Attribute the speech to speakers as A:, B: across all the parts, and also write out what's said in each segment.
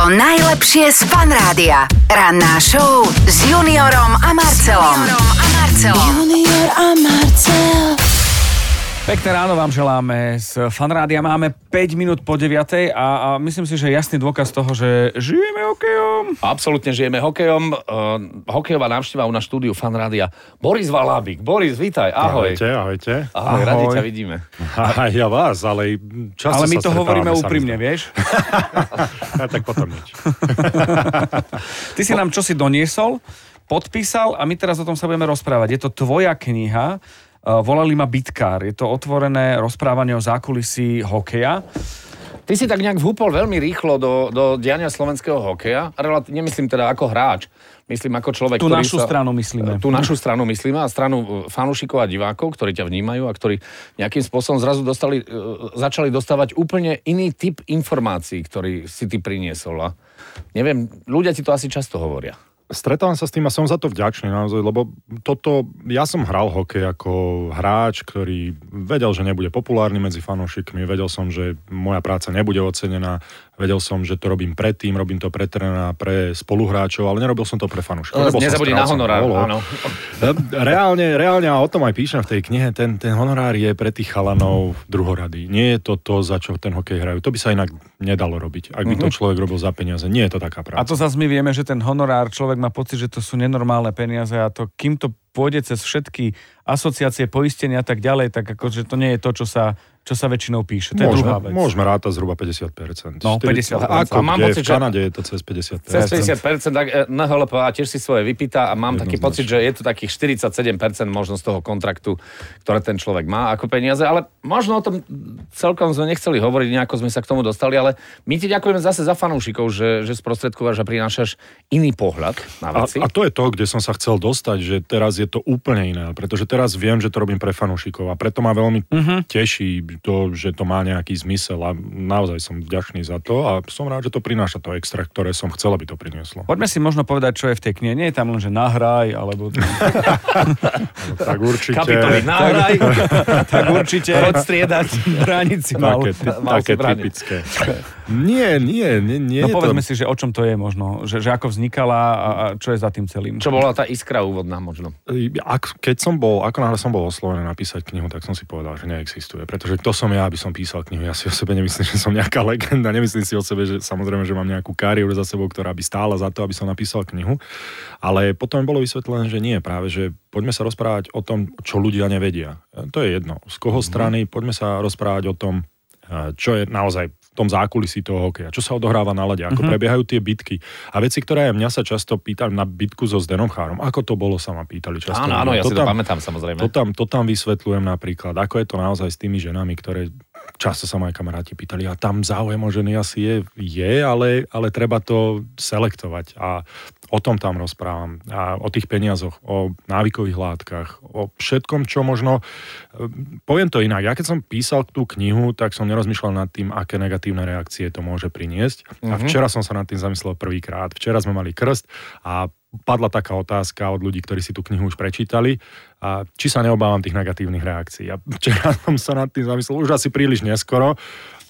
A: To najlepšie z Fan Rádia. Ranná show s Juniorom a Marcelom. Juniorom a Marcelom.
B: Junior a Marcel.
C: Pekné ráno vám želáme z Fanrádia. Máme 5 minút po 9 a, a myslím si, že jasný dôkaz toho, že žijeme hokejom.
D: Absolútne žijeme hokejom. Uh, hokejová návšteva u na štúdiu Fanrádia. Boris Valábik. Boris, vítaj, ahoj.
E: Ahojte, ahojte.
D: Ahoj, radi ťa vidíme.
E: Aj ja vás, ale často
C: Ale my
E: sa
C: to hovoríme úprimne, vieš?
E: A tak potom nič.
C: Ty si nám čosi doniesol, podpísal a my teraz o tom sa budeme rozprávať. Je to tvoja kniha, volali ma Bitkár. Je to otvorené rozprávanie o zákulisí hokeja.
D: Ty si tak nejak vhúpol veľmi rýchlo do, do diania slovenského hokeja. Relat- nemyslím teda ako hráč, myslím ako človek,
C: Tú
D: ktorý
C: našu
D: sa,
C: stranu myslíme.
D: Tú našu stranu myslíme a stranu e, fanúšikov a divákov, ktorí ťa vnímajú a ktorí nejakým spôsobom zrazu dostali, e, začali dostávať úplne iný typ informácií, ktorý si ty priniesol. A neviem, ľudia ti to asi často hovoria.
E: Stretávam sa s tým a som za to vďačný naozaj, lebo toto, ja som hral hokej ako hráč, ktorý vedel, že nebude populárny medzi fanúšikmi, vedel som, že moja práca nebude ocenená, vedel som, že to robím pre tým, robím to pre trénera, pre spoluhráčov, ale nerobil som to pre fanúšikov.
D: Nezabudni na honorár, áno.
E: Reálne, reálne, a o tom aj píšem v tej knihe, ten, ten honorár je pre tých chalanov druhorady. Nie je to to, za čo ten hokej hrajú. To by sa inak nedalo robiť, ak by to človek robil za peniaze. Nie je to taká
C: A
E: práca.
C: to zase my vieme, že ten honorár, človek má pocit, že to sú nenormálne peniaze a to, kým to pôjde cez všetky asociácie, poistenia a tak ďalej, tak akože to nie je to, čo sa, čo sa väčšinou píše. To je druhá vec.
E: môžeme rátať zhruba 50%.
C: No, 50%.
E: Ako
D: A mám
E: kde,
D: pocit,
E: v
D: že-
E: Kanade je to cez 50%.
D: Cez 50%, tak e, NHLPA tiež si svoje vypýta a mám taký pocit, že je to takých 47% možno z toho kontraktu, ktoré ten človek má ako peniaze, ale možno o tom celkom sme nechceli hovoriť, nejako sme sa k tomu dostali, ale my ti ďakujeme zase za fanúšikov, že, že sprostredkováš a prinášaš iný pohľad na
E: A,
D: veci.
E: a to je to, kde som sa chcel dostať, že teraz je to úplne iné, pretože teraz viem, že to robím pre fanúšikov a preto ma veľmi uh-huh. teší to, že to má nejaký zmysel a naozaj som vďačný za to a som rád, že to prináša to extra, ktoré som chcel, aby to prinieslo.
C: Poďme si možno povedať, čo je v tej knihe. Nie je tam len, že nahraj, alebo...
E: Tak určite...
D: Kapitoly nahraj,
C: tak určite
D: poď striedať.
C: brániť si mal.
E: Také, ty,
D: mal
E: také typické. Nie, nie, nie, nie
C: No
E: je to...
C: povedzme si, že o čom to je možno. Že, že ako vznikala a, a čo je za tým celým.
D: Čo bola tá iskra úvodná možno?
E: Ak, keď som bol, ako náhle som bol oslovený napísať knihu, tak som si povedal, že neexistuje. Pretože to som ja, aby som písal knihu. Ja si o sebe nemyslím, že som nejaká legenda. Nemyslím si o sebe, že samozrejme, že mám nejakú kariéru za sebou, ktorá by stála za to, aby som napísal knihu. Ale potom bolo vysvetlené, že nie. Práve, že poďme sa rozprávať o tom, čo ľudia nevedia. To je jedno. Z koho strany, poďme sa rozprávať o tom, eh, čo je naozaj tom zákulisí toho hokeja, čo sa odohráva na lade, ako prebiehajú tie bitky. A veci, ktoré aj mňa sa často pýtali na bitku so Zdenom Chárom, ako to bolo, sa ma pýtali často.
D: Áno, áno, ja si to
E: tam-
D: pamätám samozrejme.
E: to tam, to tam vysvetľujem napríklad, ako je to naozaj s tými ženami, ktoré často sa moje kamaráti pýtali, a tam záujem o ženy asi je, je ale, ale treba to selektovať a o tom tam rozprávam. A o tých peniazoch, o návykových látkach, o všetkom, čo možno... e, Poviem to inak, ja keď som písal tú knihu, tak som nerozmýšľal nad tým, aké negatívne reakcie to môže priniesť. A včera som sa nad tým zamyslel prvýkrát. Včera sme mali krst a padla taká otázka od ľudí, ktorí si tú knihu už prečítali, a či sa neobávam tých negatívnych reakcií. A včera som sa nad tým zamyslel, už asi príliš neskoro.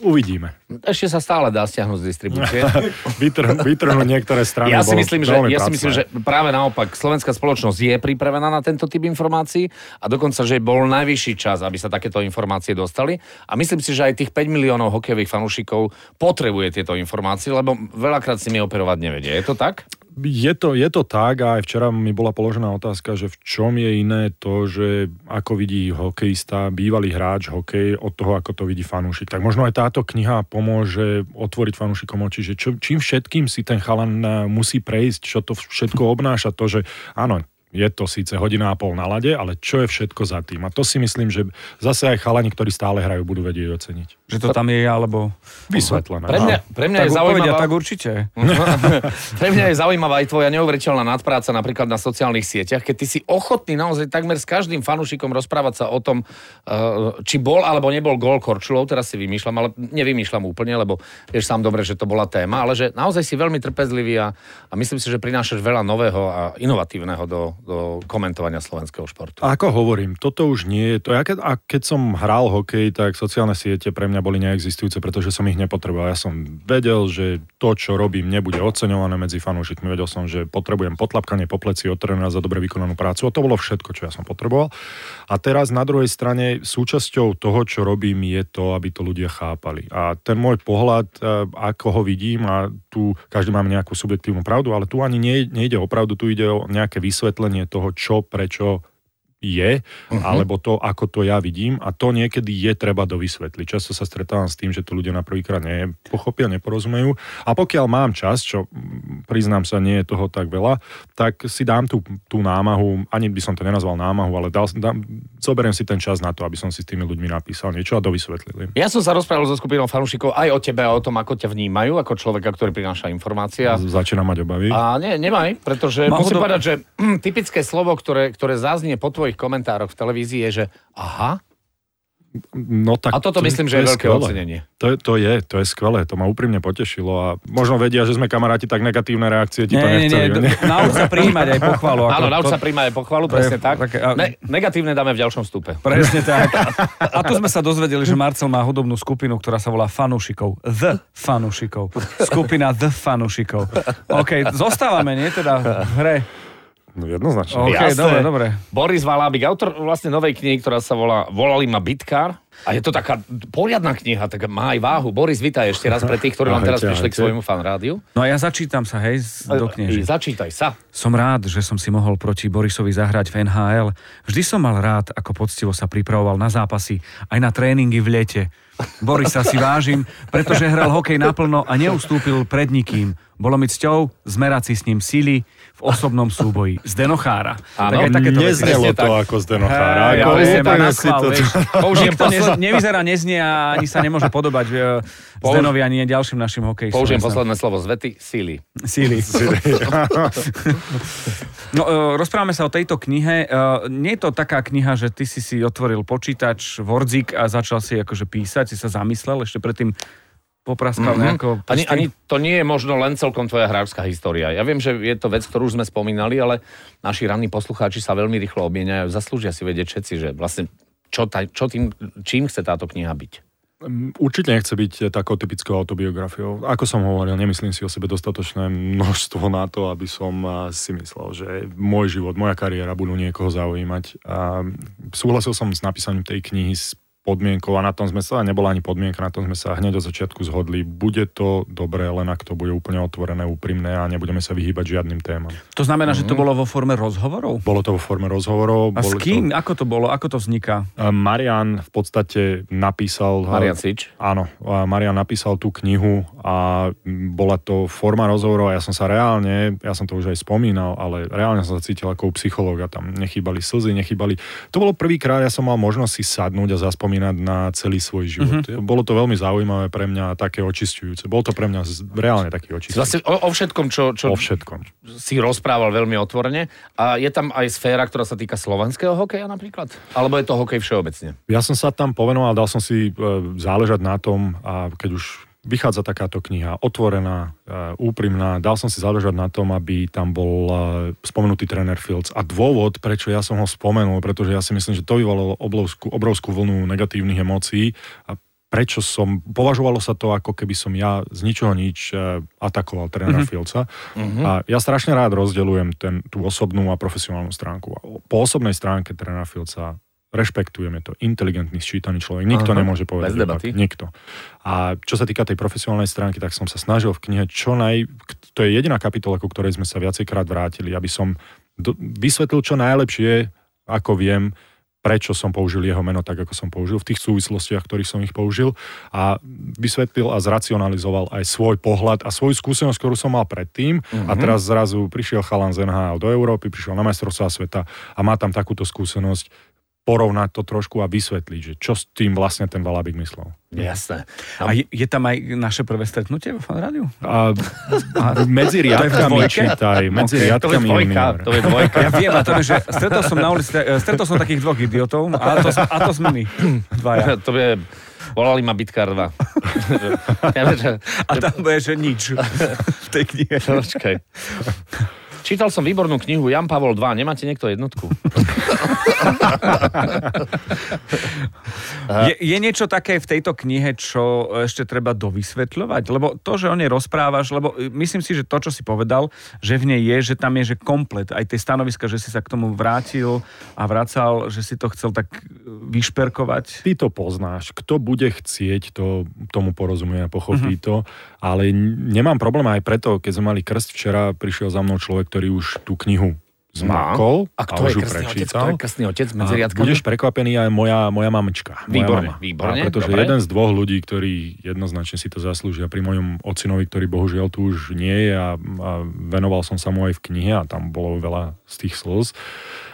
E: Uvidíme.
D: Ešte sa stále dá stiahnuť z distribúcie.
E: Vytrhnú, vytrhnú niektoré strany.
D: Ja si, myslím, že, ja si myslím, že práve naopak, slovenská spoločnosť je pripravená na tento typ informácií a dokonca, že bol najvyšší čas, aby sa takéto informácie dostali. A myslím si, že aj tých 5 miliónov hokejových fanúšikov potrebuje tieto informácie, lebo veľakrát si mi operovať nevedia. Je to tak?
E: Je to, je to tak a aj včera mi bola položená otázka, že v čom je iné to, že ako vidí hokejista, bývalý hráč hokej od toho, ako to vidí fanúšik. Tak možno aj táto kniha pomôže otvoriť fanúšikom oči, že čo, čím všetkým si ten chalan eh, musí prejsť, čo to všetko obnáša, to, že áno, je to síce hodina a pol na lade, ale čo je všetko za tým. A to si myslím, že zase aj chalani, ktorí stále hrajú, budú vedieť oceniť.
C: Že to tam je, alebo...
E: Vysvetlené.
D: Pre mňa, pre mňa
C: Tak
D: je
C: povedia,
D: zaujímavá...
C: tak určite.
D: Pre mňa je zaujímavá aj tvoja neuveriteľná nadpráca napríklad na sociálnych sieťach, keď ty si ochotný naozaj takmer s každým fanúšikom rozprávať sa o tom, eh, či bol alebo nebol gól Korčulov, teraz si vymýšľam, ale nevymýšľam úplne, lebo vieš sám dobre, že to bola téma, ale že naozaj si veľmi trpezlivý a, a myslím si, že prinášaš veľa nového a inovatívneho do, do komentovania slovenského športu.
E: Ako hovorím, toto už nie je to. Ja keď, a keď som hral hokej, tak sociálne siete pre mňa boli neexistujúce, pretože som ich nepotreboval. Ja som vedel, že to, čo robím, nebude oceňované medzi fanúšikmi. Vedel som, že potrebujem potlapkanie po pleci od trénera za dobre vykonanú prácu. A to bolo všetko, čo ja som potreboval. A teraz na druhej strane súčasťou toho, čo robím, je to, aby to ľudia chápali. A ten môj pohľad, e, ako ho vidím, a tu každý máme nejakú subjektívnu pravdu, ale tu ani nejde o pravdu, tu ide o nejaké vysvetlenie toho, čo, prečo je, uh-huh. alebo to, ako to ja vidím a to niekedy je treba dovysvetliť. Často sa stretávam s tým, že to ľudia na prvýkrát nepochopia, neporozumejú a pokiaľ mám čas, čo mm, priznám sa, nie je toho tak veľa, tak si dám tú, tú námahu, ani by som to nenazval námahu, ale dal, dám, zoberiem si ten čas na to, aby som si s tými ľuďmi napísal niečo a dovysvetlil.
D: Ja som sa rozprával so skupinou fanúšikov aj o tebe a o tom, ako ťa vnímajú, ako človeka, ktorý prináša informácia.
E: Začína mať obavy.
D: A nie, nemaj, pretože Má musím do... povedať, že hm, typické slovo, ktoré, ktoré zaznie po tvojich komentároch v televízii je, že aha,
E: No tak
D: a toto to, myslím, to že je, je veľké skvelé. ocenenie.
E: To, to je, to je skvelé, to ma úprimne potešilo a možno vedia, že sme kamaráti, tak negatívne reakcie ti nie, to nechceli. Nie, nie,
C: nauč sa príjmať aj pochvalu.
D: Áno, nauč sa príjmať aj pochvalu, presne tak. tak a... ne, negatívne dáme v ďalšom stupe.
C: Presne tak. A tu sme sa dozvedeli, že Marcel má hudobnú skupinu, ktorá sa volá Fanušikov. The Fanušikov. Skupina The Fanušikov. OK, zostávame, nie teda v hre.
E: No jednoznačne.
C: Okay, dobre, dobre.
D: Boris Valábik, autor vlastne novej knihy, ktorá sa volá Volali ma Bitkár. A je to taká poriadna kniha, tak má aj váhu. Boris, vítaj ešte raz pre tých, ktorí vám teraz prišli k svojmu fan rádiu.
C: No a ja začítam sa, hej, do knihy.
D: Začítaj sa.
C: Som rád, že som si mohol proti Borisovi zahrať v NHL. Vždy som mal rád, ako poctivo sa pripravoval na zápasy, aj na tréningy v lete. Borisa si vážim, pretože hral hokej naplno a neustúpil pred nikým. Bolo mi cťou zmerať si s ním síly, v osobnom súboji. Denochára.
E: Áno, tak neznelo to tak. ako Denochára.
C: Ja, ako ja, úplne si to... Použijem to nez, nevyzerá, neznie a ani sa nemôže podobať e, Použ... Zdenovi ani ďalším našim hokejistom.
D: Použijem posledné slovo z vety. Síly.
C: Síly. no, e, rozprávame sa o tejto knihe. E, nie je to taká kniha, že ty si si otvoril počítač, Wordzik a začal si akože písať, si sa zamyslel ešte predtým popraskal mm-hmm. nejako...
D: Ani, ani to nie je možno len celkom tvoja hráčská história. Ja viem, že je to vec, ktorú už sme spomínali, ale naši ranní poslucháči sa veľmi rýchlo obmieniajú. Zaslúžia si vedieť všetci, že vlastne čo, ta, čo tým, čím chce táto kniha byť.
E: Mm, určite nechce byť takou typickou autobiografiou. Ako som hovoril, nemyslím si o sebe dostatočné množstvo na to, aby som si myslel, že môj život, moja kariéra budú niekoho zaujímať. A súhlasil som s napísaním tej knihy s podmienkou a na tom sme sa, nebola ani podmienka, na tom sme sa hneď od začiatku zhodli. Bude to dobré, len ak to bude úplne otvorené, úprimné a nebudeme sa vyhýbať žiadnym témam.
C: To znamená, mm-hmm. že to mhm. bolo vo forme rozhovorov?
E: Bolo to vo forme rozhovorov.
C: A s kým? To... Ako to bolo? Ako to vzniká?
E: Marian v podstate napísal...
D: Marian Sič?
E: Áno, Marian napísal tú knihu a bola to forma rozhovorov a ja som sa reálne, ja som to už aj spomínal, ale reálne som sa cítil ako psychológ a tam nechýbali slzy, nechýbali... To bolo prvýkrát, ja som mal možnosť si sadnúť a zaspomínať spomínať na celý svoj život. Mm-hmm. Bolo to veľmi zaujímavé pre mňa, také očistujúce. Bolo to pre mňa reálne taký očistujúce.
D: Vlastne o, o všetkom, čo, čo
E: o všetkom.
D: si rozprával veľmi otvorene. A je tam aj sféra, ktorá sa týka slovenského hokeja napríklad? Alebo je to hokej všeobecne?
E: Ja som sa tam povenoval, dal som si e, záležať na tom, a keď už vychádza takáto kniha, otvorená, e, úprimná. Dal som si záležať na tom, aby tam bol e, spomenutý tréner Fields. A dôvod, prečo ja som ho spomenul, pretože ja si myslím, že to vyvolalo obrovskú, obrovskú vlnu negatívnych emócií a prečo som, považovalo sa to ako keby som ja z ničoho nič e, atakoval trénera mm-hmm. Fieldsa. Mm-hmm. A ja strašne rád rozdeľujem ten, tú osobnú a profesionálnu stránku. Po osobnej stránke trénera Fieldsa rešpektujeme to. Inteligentný, sčítaný človek. Nikto Aha, nemôže povedať.
D: Bez debaty.
E: Nikto. A čo sa týka tej profesionálnej stránky, tak som sa snažil v knihe čo naj... To je jediná kapitola, ku ktorej sme sa viacejkrát vrátili, aby som do, vysvetlil čo najlepšie, ako viem, prečo som použil jeho meno tak, ako som použil, v tých súvislostiach, ktorých som ich použil a vysvetlil a zracionalizoval aj svoj pohľad a svoju skúsenosť, ktorú som mal predtým mm-hmm. a mhm. teraz zrazu prišiel chalan z NHL do Európy, prišiel na majstrovstvá sveta a má tam takúto skúsenosť porovnať to trošku a vysvetliť, že čo s tým vlastne ten Valabik myslel.
D: Jasné.
C: A je, je tam aj naše prvé stretnutie vo Fanrádiu?
E: A, a medzi riadkami čítaj, medzi okay. riadkami
D: to je dvojka, to je dvojka.
C: Ja viem, a to je, že stretol som na ulici, stretol som takých dvoch idiotov a to, a to sme my. Dvaja.
D: To je Volali ma Bitkar 2.
C: ja, že, a tam bude, že nič v tej knihe.
D: Počkaj. Čítal som výbornú knihu Jan Pavol II. Nemáte niekto jednotku?
C: Je, je niečo také v tejto knihe, čo ešte treba dovysvetľovať? Lebo to, že o nej rozprávaš, lebo myslím si, že to, čo si povedal, že v nej je, že tam je, že komplet, aj tie stanoviska, že si sa k tomu vrátil a vracal, že si to chcel tak vyšperkovať.
E: Ty to poznáš. Kto bude chcieť, to tomu porozumie a pochopí
C: Mhm.
E: to. Ale nemám problém aj preto, keď sme mali krst včera, prišiel za mnou človek, ktorý už tú knihu zmakol
D: A kto
E: už
D: je
E: ju
D: otec? Kto je otec medzi
E: A
D: riadkami?
E: budeš prekvapený aj moja, moja mamička. Moja
D: Výborne,
E: mama.
D: výborne,
E: A pretože
D: dobre.
E: jeden z dvoch ľudí, ktorí jednoznačne si to zaslúžia pri mojom ocinovi, ktorý bohužiaľ tu už nie je a, a venoval som sa mu aj v knihe a tam bolo veľa z tých slz.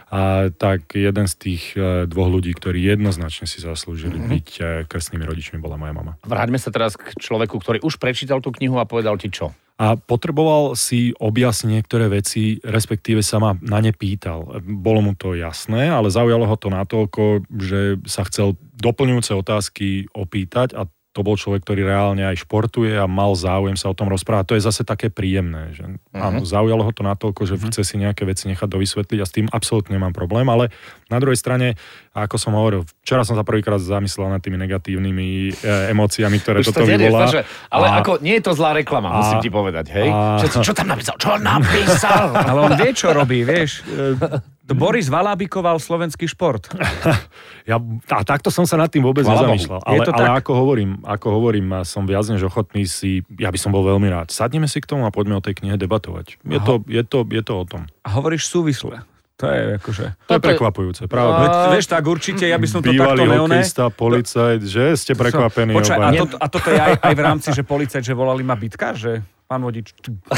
E: A tak jeden z tých e, dvoch ľudí, ktorí jednoznačne si zaslúžili
D: Mhm.
E: byť e, krstnými rodičmi, bola moja mama.
D: Vráťme sa teraz k človeku, ktorý už prečítal tú knihu a povedal ti čo.
E: A potreboval si objasniť niektoré veci, respektíve sa ma na ne pýtal. Bolo mu to jasné, ale zaujalo ho to natoľko, že sa chcel doplňujúce otázky opýtať a to bol človek, ktorý reálne aj športuje a mal záujem sa o tom rozprávať. To je zase také príjemné. Že,
D: Mhm.
E: Áno, zaujalo ho to natoľko, že chce si nejaké veci nechať dovysvetliť a s tým absolútne nemám problém, ale na druhej strane, ako som hovoril, včera som sa prvýkrát zamyslel nad tými negatívnymi e, emóciami, ktoré
D: Už
E: toto
D: to
E: vyvolá.
D: takže, ale
E: A-
D: ako, nie je to zlá reklama,
E: a-
D: musím ti povedať, hej?
E: a-
D: Čo, čo tam napísal? Čo napísal?
C: Ale on vie, čo robí, vieš. To Boris Valabikoval slovenský šport.
E: Ja, a takto som sa nad tým vôbec
C: Chvála Bohu.
E: nezamýšľal. Ale,
C: to
E: ale
C: tak?
E: ako hovorím, ako hovorím, som viac než ochotný si, ja by som bol veľmi rád. Sadneme si k tomu a poďme o tej knihe debatovať. Je to, je, to, je to o tom.
C: A hovoríš súvisle. To je akože...
E: To je prekvapujúce, pravda.
C: Veď, vieš, tak určite, ja by som to
E: Bývalý
C: takto neoné...
E: hokejista, policajt, že ste prekvapení
C: Počkaj, a, to, a toto je aj, aj v rámci, že policajt, že volali ma bitka, že pán vodič...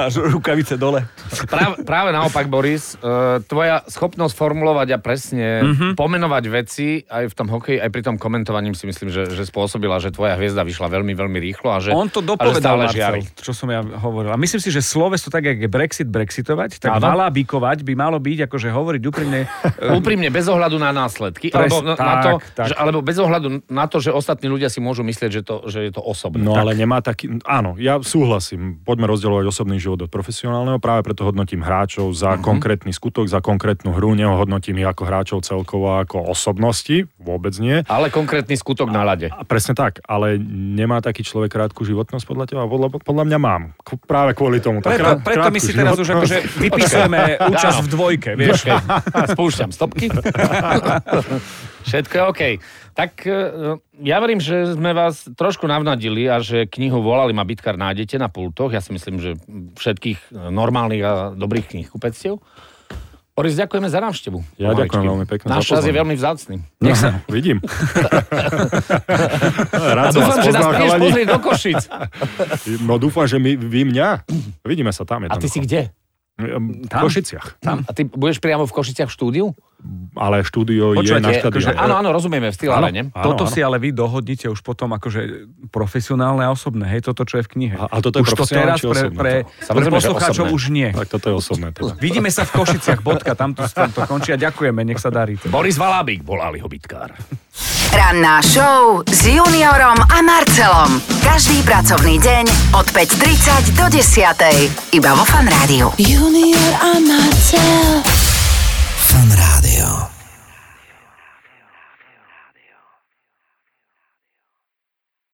C: a že rukavice dole.
D: Práve, práve naopak, Boris, e, tvoja schopnosť formulovať a presne
C: Mhm.
D: pomenovať veci aj v tom hokeji, aj pri tom komentovaní si myslím, že, že spôsobila, že tvoja hviezda vyšla veľmi, veľmi rýchlo a že,
C: On to
D: a že
C: dopovedal, Marcel, čo som ja hovoril. A myslím si, že sloveso tak, jak je Brexit brexitovať, tak
D: Áno.
C: valabíkovať by malo byť, akože hovoriť úprimne...
D: Úprimne, bez ohľadu na následky,
C: Pres-
D: alebo na, na to,
C: tak, tak.
D: Že, alebo bez ohľadu na to, že ostatní ľudia si môžu myslieť, že, to, že je to osobné.
E: No ale nemá taký... Áno, ja súhlasím. Poďme rozdielovať osobný život od profesionálneho. Práve preto hodnotím hráčov za konkrétny skutok, za konkrétnu hru. Nehodnotím ich ako hráčov celkovo ako osobnosti. Vôbec nie.
D: Ale konkrétny skutok na lade.
E: A presne tak, ale nemá taký človek krátku životnosť podľa teba? Podľa, podľa mňa mám. K- práve kvôli tomu. Tak
C: Preto,
E: krát-
C: preto my si teraz už
E: životnosť.
C: akože vypisujeme účasť v dvojke, vieš.
D: Spúšťam stopky. Všetko je OK. Tak e, ja verím, že sme vás trošku navnadili a že knihu Volali ma bitkár nájdete na pultoch. Ja si myslím, že všetkých normálnych a dobrých kníh kupectiev. Boris, ďakujeme za návštevu.
E: Ja
D: Pomaličky.
E: ďakujem veľmi pekne
D: Náš čas je veľmi vzácný.
E: Nech sa... Vidím. Rád
D: A
E: som
D: dúfam,
E: vás
D: že nás do Košic.
E: No dúfam, že my, vy mňa. Vidíme sa tam.
D: A ty si kde?
E: V Košiciach.
D: Tam. A ty budeš priamo v Košiciach v štúdiu?
E: Ale štúdio je
C: Počúvajte,
E: na
C: akože-
E: štadióne.
D: Áno, áno, rozumieme, v nie?
E: Áno,
C: Toto
E: áno.
C: si ale vy dohodnite už potom akože profesionálne a osobné, hej, toto, čo je v knihe.
E: A- a toto je
C: už to teraz pre, pre, pre poslucháčov už nie.
E: Tak toto je osobné. Teda.
C: Vidíme sa v Košiciach, bodka, tam to, tam to končí a ďakujeme, nech sa darí.
D: Boris Valábik, volali ho bitkár.
A: Ranná show s Juniorom a Marcelom. Každý pracovný deň od 5.30 do 10. Iba vo Fan Rádiu.
B: Junior a Marcel.
F: Fan Rádio.